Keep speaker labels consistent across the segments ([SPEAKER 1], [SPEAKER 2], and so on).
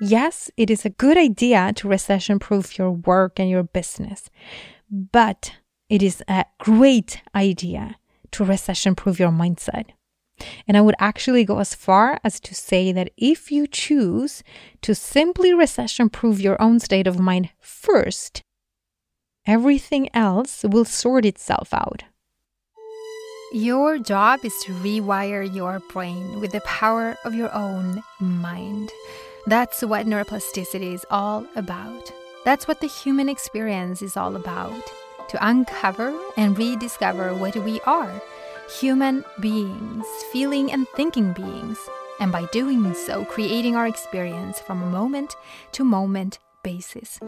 [SPEAKER 1] Yes, it is a good idea to recession proof your work and your business, but it is a great idea to recession proof your mindset. And I would actually go as far as to say that if you choose to simply recession proof your own state of mind first, everything else will sort itself out.
[SPEAKER 2] Your job is to rewire your brain with the power of your own mind. That's what neuroplasticity is all about. That's what the human experience is all about to uncover and rediscover what we are human beings, feeling and thinking beings, and by doing so, creating our experience from a moment to moment basis.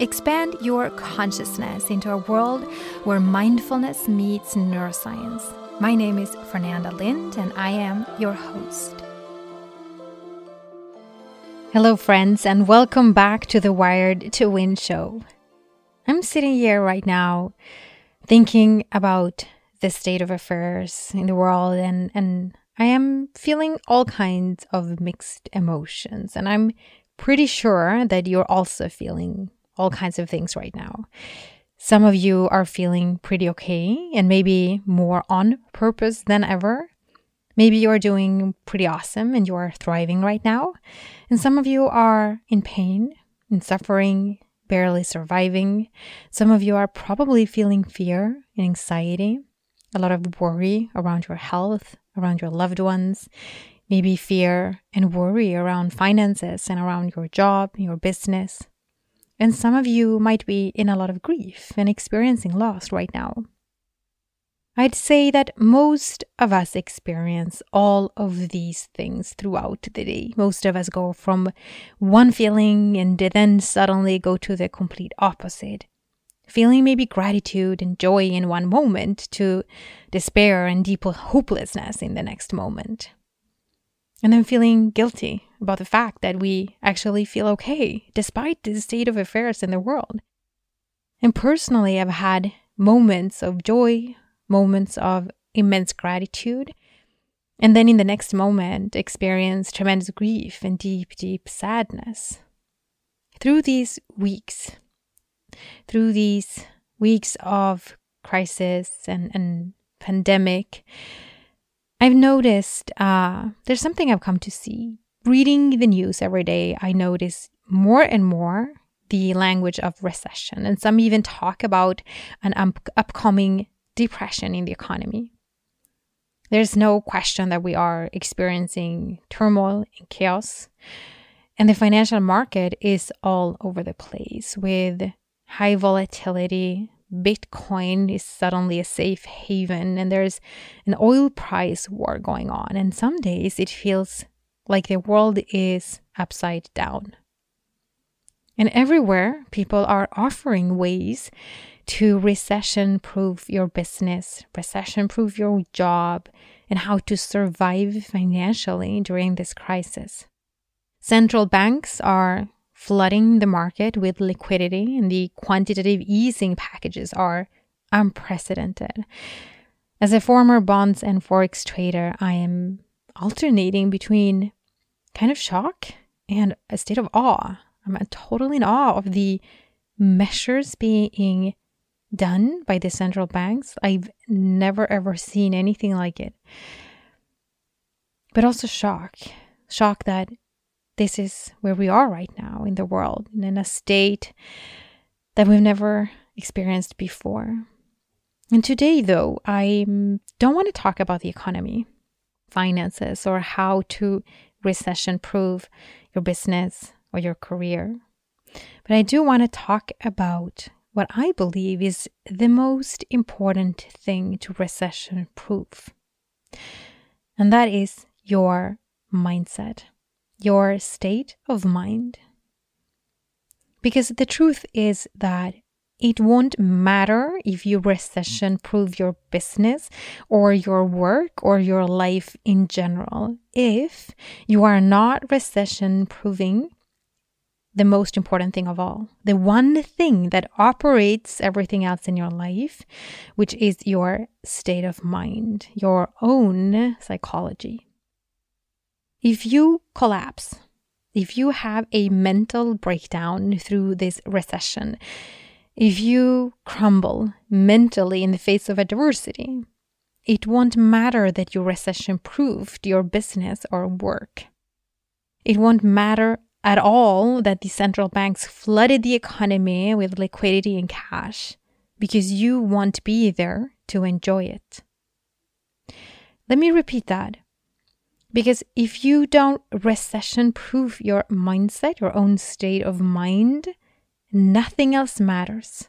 [SPEAKER 2] Expand your consciousness into a world where mindfulness meets neuroscience. My name is Fernanda Lind, and I am your host.
[SPEAKER 1] Hello, friends, and welcome back to the Wired to Win show. I'm sitting here right now thinking about the state of affairs in the world and, and I am feeling all kinds of mixed emotions. And I'm pretty sure that you're also feeling all kinds of things right now. Some of you are feeling pretty okay and maybe more on purpose than ever. Maybe you're doing pretty awesome and you're thriving right now. And some of you are in pain and suffering, barely surviving. Some of you are probably feeling fear and anxiety, a lot of worry around your health, around your loved ones, maybe fear and worry around finances and around your job, your business. And some of you might be in a lot of grief and experiencing loss right now. I'd say that most of us experience all of these things throughout the day. Most of us go from one feeling and then suddenly go to the complete opposite. Feeling maybe gratitude and joy in one moment to despair and deep hopelessness in the next moment. And then feeling guilty about the fact that we actually feel okay despite the state of affairs in the world. And personally, I've had moments of joy, moments of immense gratitude, and then in the next moment experience tremendous grief and deep, deep sadness. Through these weeks, through these weeks of crisis and, and pandemic, I've noticed uh, there's something I've come to see. Reading the news every day, I notice more and more the language of recession, and some even talk about an up- upcoming depression in the economy. There's no question that we are experiencing turmoil and chaos. And the financial market is all over the place with high volatility. Bitcoin is suddenly a safe haven, and there's an oil price war going on. And some days it feels like the world is upside down. And everywhere, people are offering ways to recession proof your business, recession proof your job, and how to survive financially during this crisis. Central banks are flooding the market with liquidity, and the quantitative easing packages are unprecedented. As a former bonds and forex trader, I am alternating between kind of shock and a state of awe. I'm totally in awe of the measures being done by the central banks. I've never ever seen anything like it. But also shock. Shock that this is where we are right now in the world, in a state that we've never experienced before. And today, though, I don't want to talk about the economy, finances, or how to recession proof your business or your career. But I do want to talk about what I believe is the most important thing to recession proof. And that is your mindset, your state of mind. Because the truth is that it won't matter if you recession proof your business or your work or your life in general if you are not recession proofing the most important thing of all, the one thing that operates everything else in your life, which is your state of mind, your own psychology. If you collapse, if you have a mental breakdown through this recession, if you crumble mentally in the face of adversity, it won't matter that you recession proofed your business or work. It won't matter at all that the central banks flooded the economy with liquidity and cash because you won't be there to enjoy it. Let me repeat that. Because if you don't recession proof your mindset, your own state of mind, nothing else matters.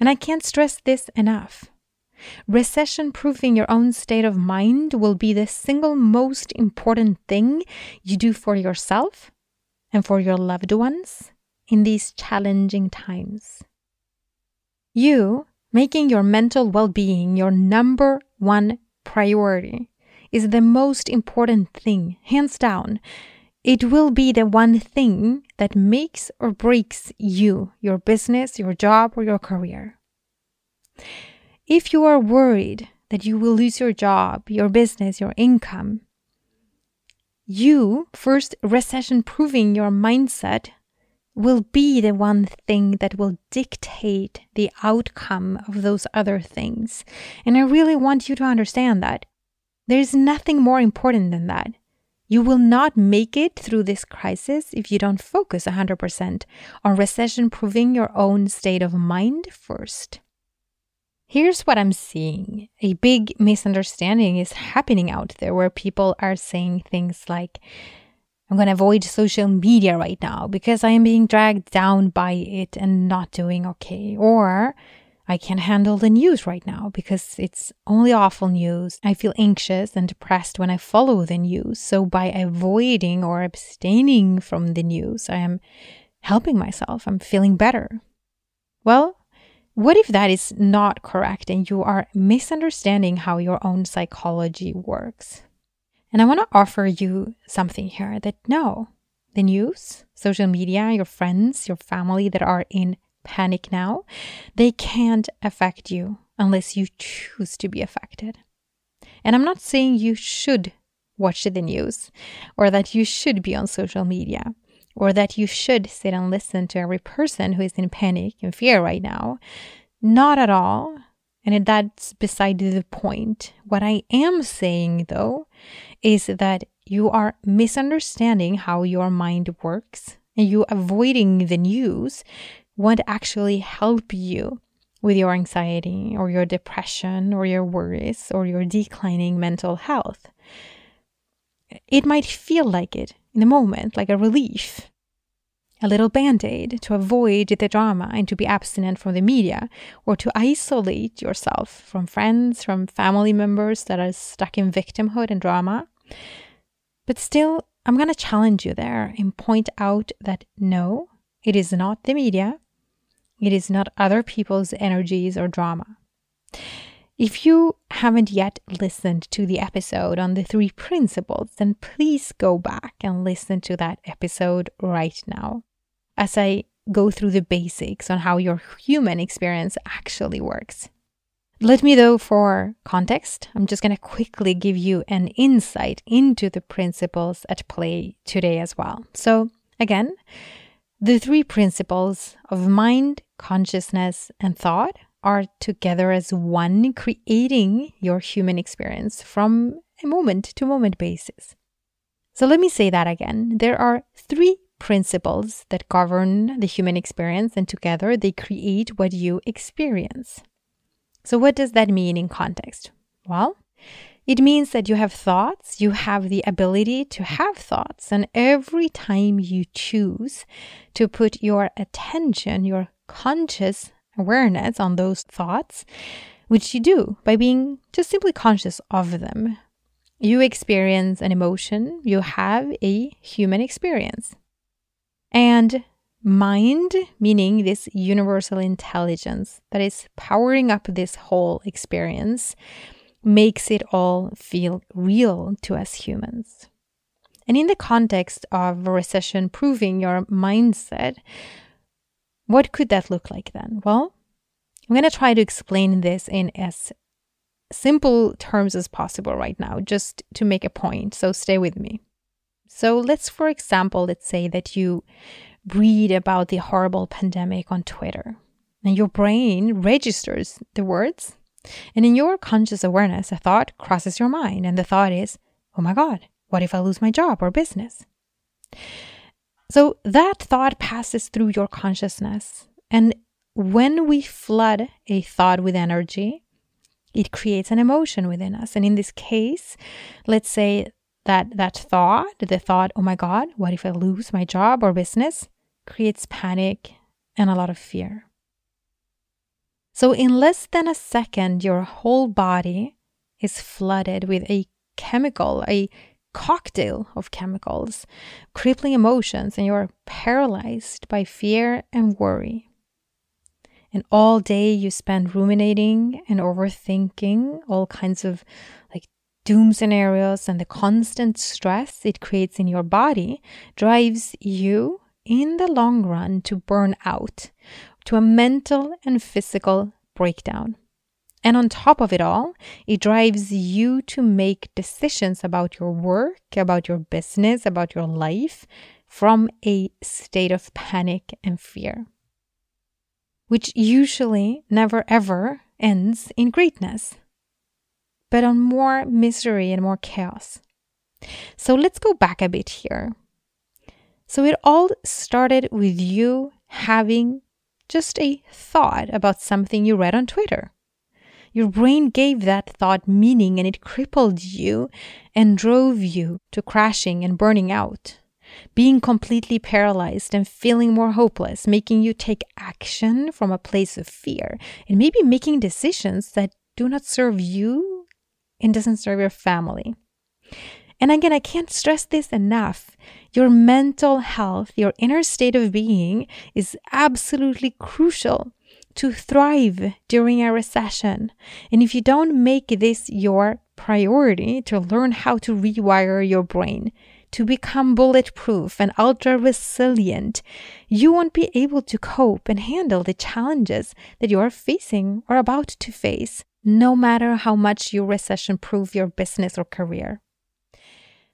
[SPEAKER 1] And I can't stress this enough. Recession proofing your own state of mind will be the single most important thing you do for yourself and for your loved ones in these challenging times. You making your mental well being your number one priority is the most important thing, hands down. It will be the one thing that makes or breaks you, your business, your job, or your career. If you are worried that you will lose your job, your business, your income, you first recession proving your mindset will be the one thing that will dictate the outcome of those other things. And I really want you to understand that. There is nothing more important than that. You will not make it through this crisis if you don't focus 100% on recession proving your own state of mind first. Here's what I'm seeing a big misunderstanding is happening out there where people are saying things like, I'm going to avoid social media right now because I am being dragged down by it and not doing okay. Or I can't handle the news right now because it's only awful news. I feel anxious and depressed when I follow the news. So by avoiding or abstaining from the news, I am helping myself. I'm feeling better. Well, what if that is not correct and you are misunderstanding how your own psychology works? And I want to offer you something here that no, the news, social media, your friends, your family that are in panic now, they can't affect you unless you choose to be affected. And I'm not saying you should watch the news or that you should be on social media or that you should sit and listen to every person who is in panic and fear right now. Not at all. And that's beside the point. What I am saying, though, is that you are misunderstanding how your mind works and you avoiding the news won't actually help you with your anxiety or your depression or your worries or your declining mental health. It might feel like it in the moment, like a relief a little band aid to avoid the drama and to be abstinent from the media, or to isolate yourself from friends, from family members that are stuck in victimhood and drama. But still, I'm going to challenge you there and point out that no, it is not the media, it is not other people's energies or drama. If you haven't yet listened to the episode on the three principles, then please go back and listen to that episode right now as I go through the basics on how your human experience actually works. Let me, though, for context, I'm just going to quickly give you an insight into the principles at play today as well. So, again, the three principles of mind, consciousness, and thought are together as one, creating your human experience from a moment to moment basis. So let me say that again. There are three principles that govern the human experience, and together they create what you experience. So, what does that mean in context? Well, it means that you have thoughts, you have the ability to have thoughts, and every time you choose to put your attention, your conscious awareness on those thoughts, which you do by being just simply conscious of them, you experience an emotion, you have a human experience. And mind, meaning this universal intelligence that is powering up this whole experience, makes it all feel real to us humans. And in the context of recession proving your mindset, what could that look like then? Well, I'm going to try to explain this in as simple terms as possible right now, just to make a point. So stay with me. So let's, for example, let's say that you read about the horrible pandemic on Twitter and your brain registers the words. And in your conscious awareness, a thought crosses your mind, and the thought is, oh my God, what if I lose my job or business? So that thought passes through your consciousness. And when we flood a thought with energy, it creates an emotion within us. And in this case, let's say that that thought, the thought, oh my God, what if I lose my job or business, creates panic and a lot of fear. So, in less than a second, your whole body is flooded with a chemical, a cocktail of chemicals, crippling emotions, and you're paralyzed by fear and worry. And all day you spend ruminating and overthinking all kinds of like doom scenarios, and the constant stress it creates in your body drives you in the long run to burn out, to a mental and physical breakdown. And on top of it all, it drives you to make decisions about your work, about your business, about your life from a state of panic and fear, which usually never ever ends in greatness, but on more misery and more chaos. So let's go back a bit here. So it all started with you having just a thought about something you read on Twitter. Your brain gave that thought meaning and it crippled you and drove you to crashing and burning out, being completely paralyzed and feeling more hopeless, making you take action from a place of fear and maybe making decisions that do not serve you and doesn't serve your family. And again, I can't stress this enough. Your mental health, your inner state of being is absolutely crucial to thrive during a recession. And if you don't make this your priority to learn how to rewire your brain, to become bulletproof and ultra resilient, you won't be able to cope and handle the challenges that you are facing or about to face, no matter how much you recession proof your business or career.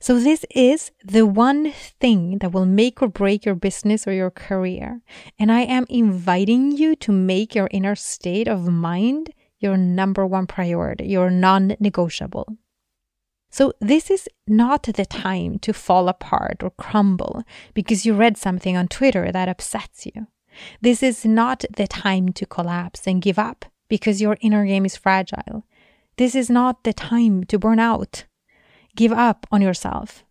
[SPEAKER 1] So, this is the one thing that will make or break your business or your career. And I am inviting you to make your inner state of mind your number one priority, your non negotiable. So, this is not the time to fall apart or crumble because you read something on Twitter that upsets you. This is not the time to collapse and give up because your inner game is fragile. This is not the time to burn out give up on yourself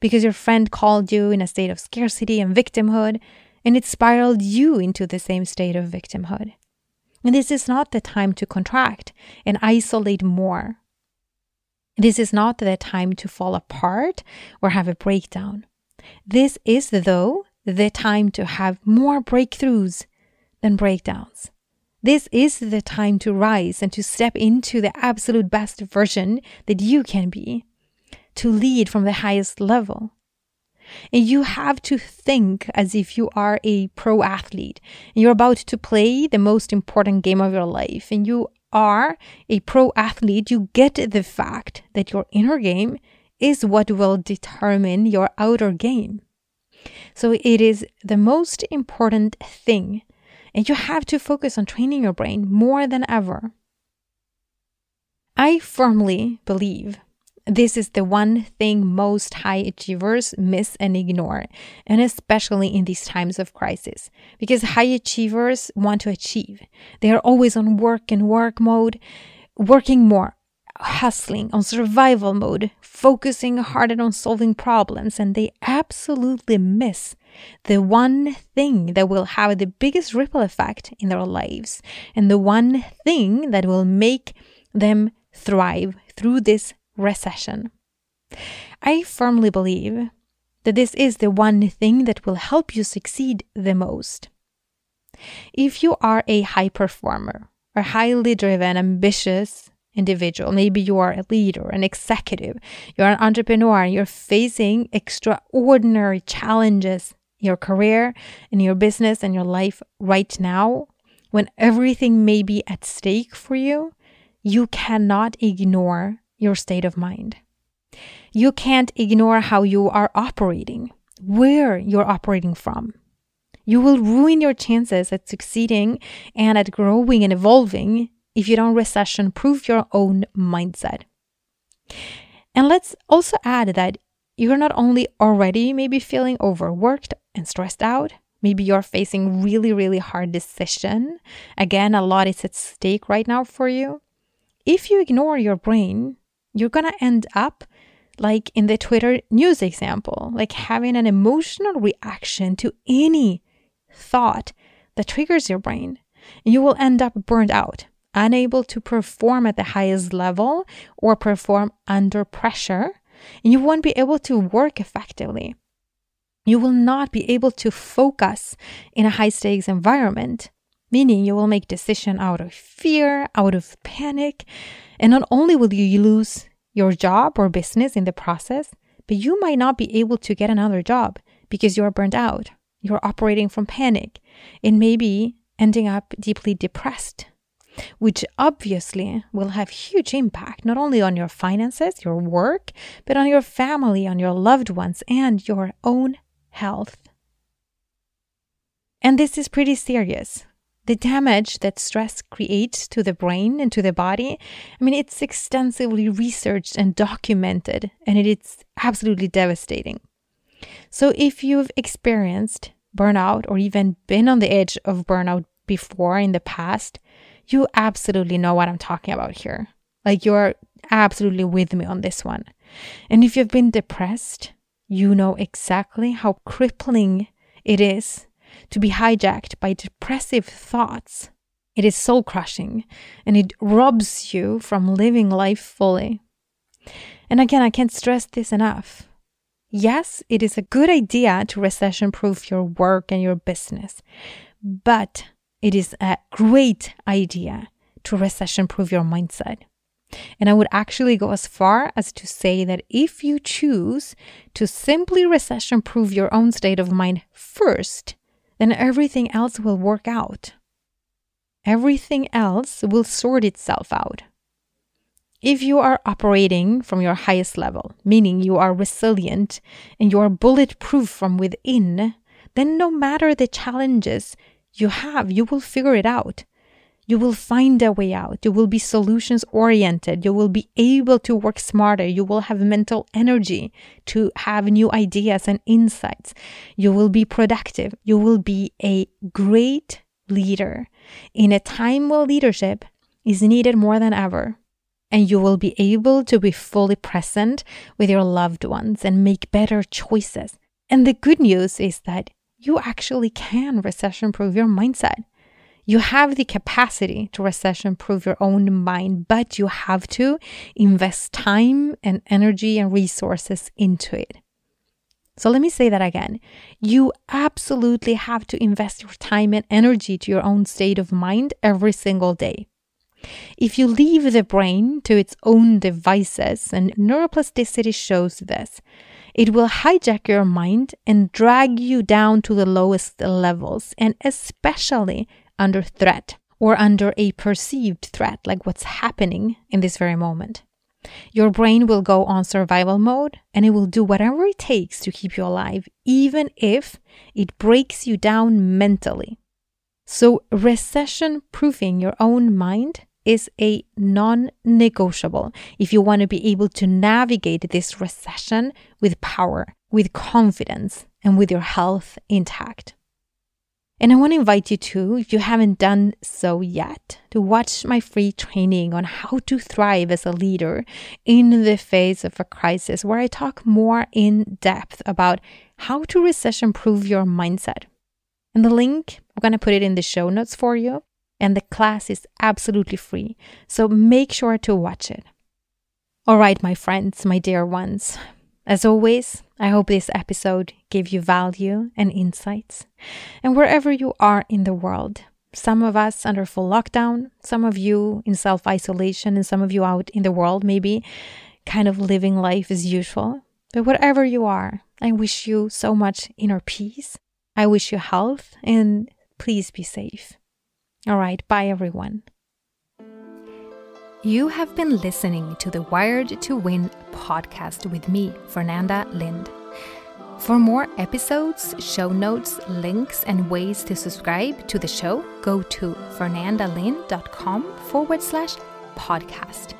[SPEAKER 1] because your friend called you in a state of scarcity and victimhood, and it spiraled you into the same state of victimhood. And this is not the time to contract and isolate more. This is not the time to fall apart or have a breakdown. This is, though, the time to have more breakthroughs than breakdowns. This is the time to rise and to step into the absolute best version that you can be to lead from the highest level. And you have to think as if you are a pro athlete you're about to play the most important game of your life. And you are a pro athlete, you get the fact that your inner game is what will determine your outer game. So it is the most important thing. And you have to focus on training your brain more than ever. I firmly believe this is the one thing most high achievers miss and ignore, and especially in these times of crisis, because high achievers want to achieve. They are always on work and work mode, working more, hustling on survival mode, focusing harder on solving problems, and they absolutely miss the one thing that will have the biggest ripple effect in their lives, and the one thing that will make them thrive through this recession. I firmly believe that this is the one thing that will help you succeed the most. If you are a high performer, a highly driven, ambitious individual, maybe you are a leader, an executive, you're an entrepreneur, you're facing extraordinary challenges in your career, in your business, and your life right now, when everything may be at stake for you, you cannot ignore your state of mind. You can't ignore how you are operating, where you're operating from. You will ruin your chances at succeeding and at growing and evolving if you don't recession proof your own mindset. And let's also add that you're not only already maybe feeling overworked and stressed out, maybe you're facing really really hard decision. Again, a lot is at stake right now for you. If you ignore your brain, you're going to end up like in the Twitter news example, like having an emotional reaction to any thought that triggers your brain. You will end up burned out unable to perform at the highest level or perform under pressure, and you won't be able to work effectively. You will not be able to focus in a high stakes environment, meaning you will make decision out of fear, out of panic, and not only will you lose your job or business in the process, but you might not be able to get another job because you're burnt out. You're operating from panic and maybe ending up deeply depressed which obviously will have huge impact not only on your finances, your work, but on your family, on your loved ones, and your own health. And this is pretty serious. The damage that stress creates to the brain and to the body, I mean, it's extensively researched and documented, and it's absolutely devastating. So, if you've experienced burnout or even been on the edge of burnout before in the past, you absolutely know what I'm talking about here. Like you're absolutely with me on this one. And if you've been depressed, you know exactly how crippling it is to be hijacked by depressive thoughts. It is soul crushing and it robs you from living life fully. And again, I can't stress this enough. Yes, it is a good idea to recession proof your work and your business, but it is a great idea to recession proof your mindset. And I would actually go as far as to say that if you choose to simply recession proof your own state of mind first, then everything else will work out. Everything else will sort itself out. If you are operating from your highest level, meaning you are resilient and you are bulletproof from within, then no matter the challenges you have, you will figure it out. You will find a way out. You will be solutions oriented. You will be able to work smarter. You will have mental energy to have new ideas and insights. You will be productive. You will be a great leader in a time where leadership is needed more than ever. And you will be able to be fully present with your loved ones and make better choices. And the good news is that you actually can recession proof your mindset. You have the capacity to recession proof your own mind, but you have to invest time and energy and resources into it. So let me say that again. You absolutely have to invest your time and energy to your own state of mind every single day. If you leave the brain to its own devices, and neuroplasticity shows this, it will hijack your mind and drag you down to the lowest levels, and especially under threat or under a perceived threat, like what's happening in this very moment. Your brain will go on survival mode and it will do whatever it takes to keep you alive, even if it breaks you down mentally. So, recession proofing your own mind is a non negotiable if you want to be able to navigate this recession with power, with confidence, and with your health intact. And I want to invite you to, if you haven't done so yet, to watch my free training on how to thrive as a leader in the face of a crisis, where I talk more in depth about how to recession proof your mindset. And the link, I'm going to put it in the show notes for you and the class is absolutely free. So make sure to watch it. All right, my friends, my dear ones. As always, I hope this episode gave you value and insights. And wherever you are in the world, some of us under full lockdown, some of you in self isolation, and some of you out in the world, maybe kind of living life as usual. But whatever you are, I wish you so much inner peace. I wish you health and please be safe. All right, bye everyone.
[SPEAKER 2] You have been listening to the Wired to Win podcast with me, Fernanda Lind. For more episodes, show notes, links, and ways to subscribe to the show, go to fernandalind.com forward slash podcast.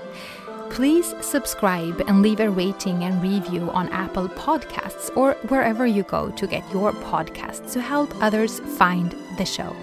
[SPEAKER 2] Please subscribe and leave a rating and review on Apple Podcasts or wherever you go to get your podcasts to help others find the show.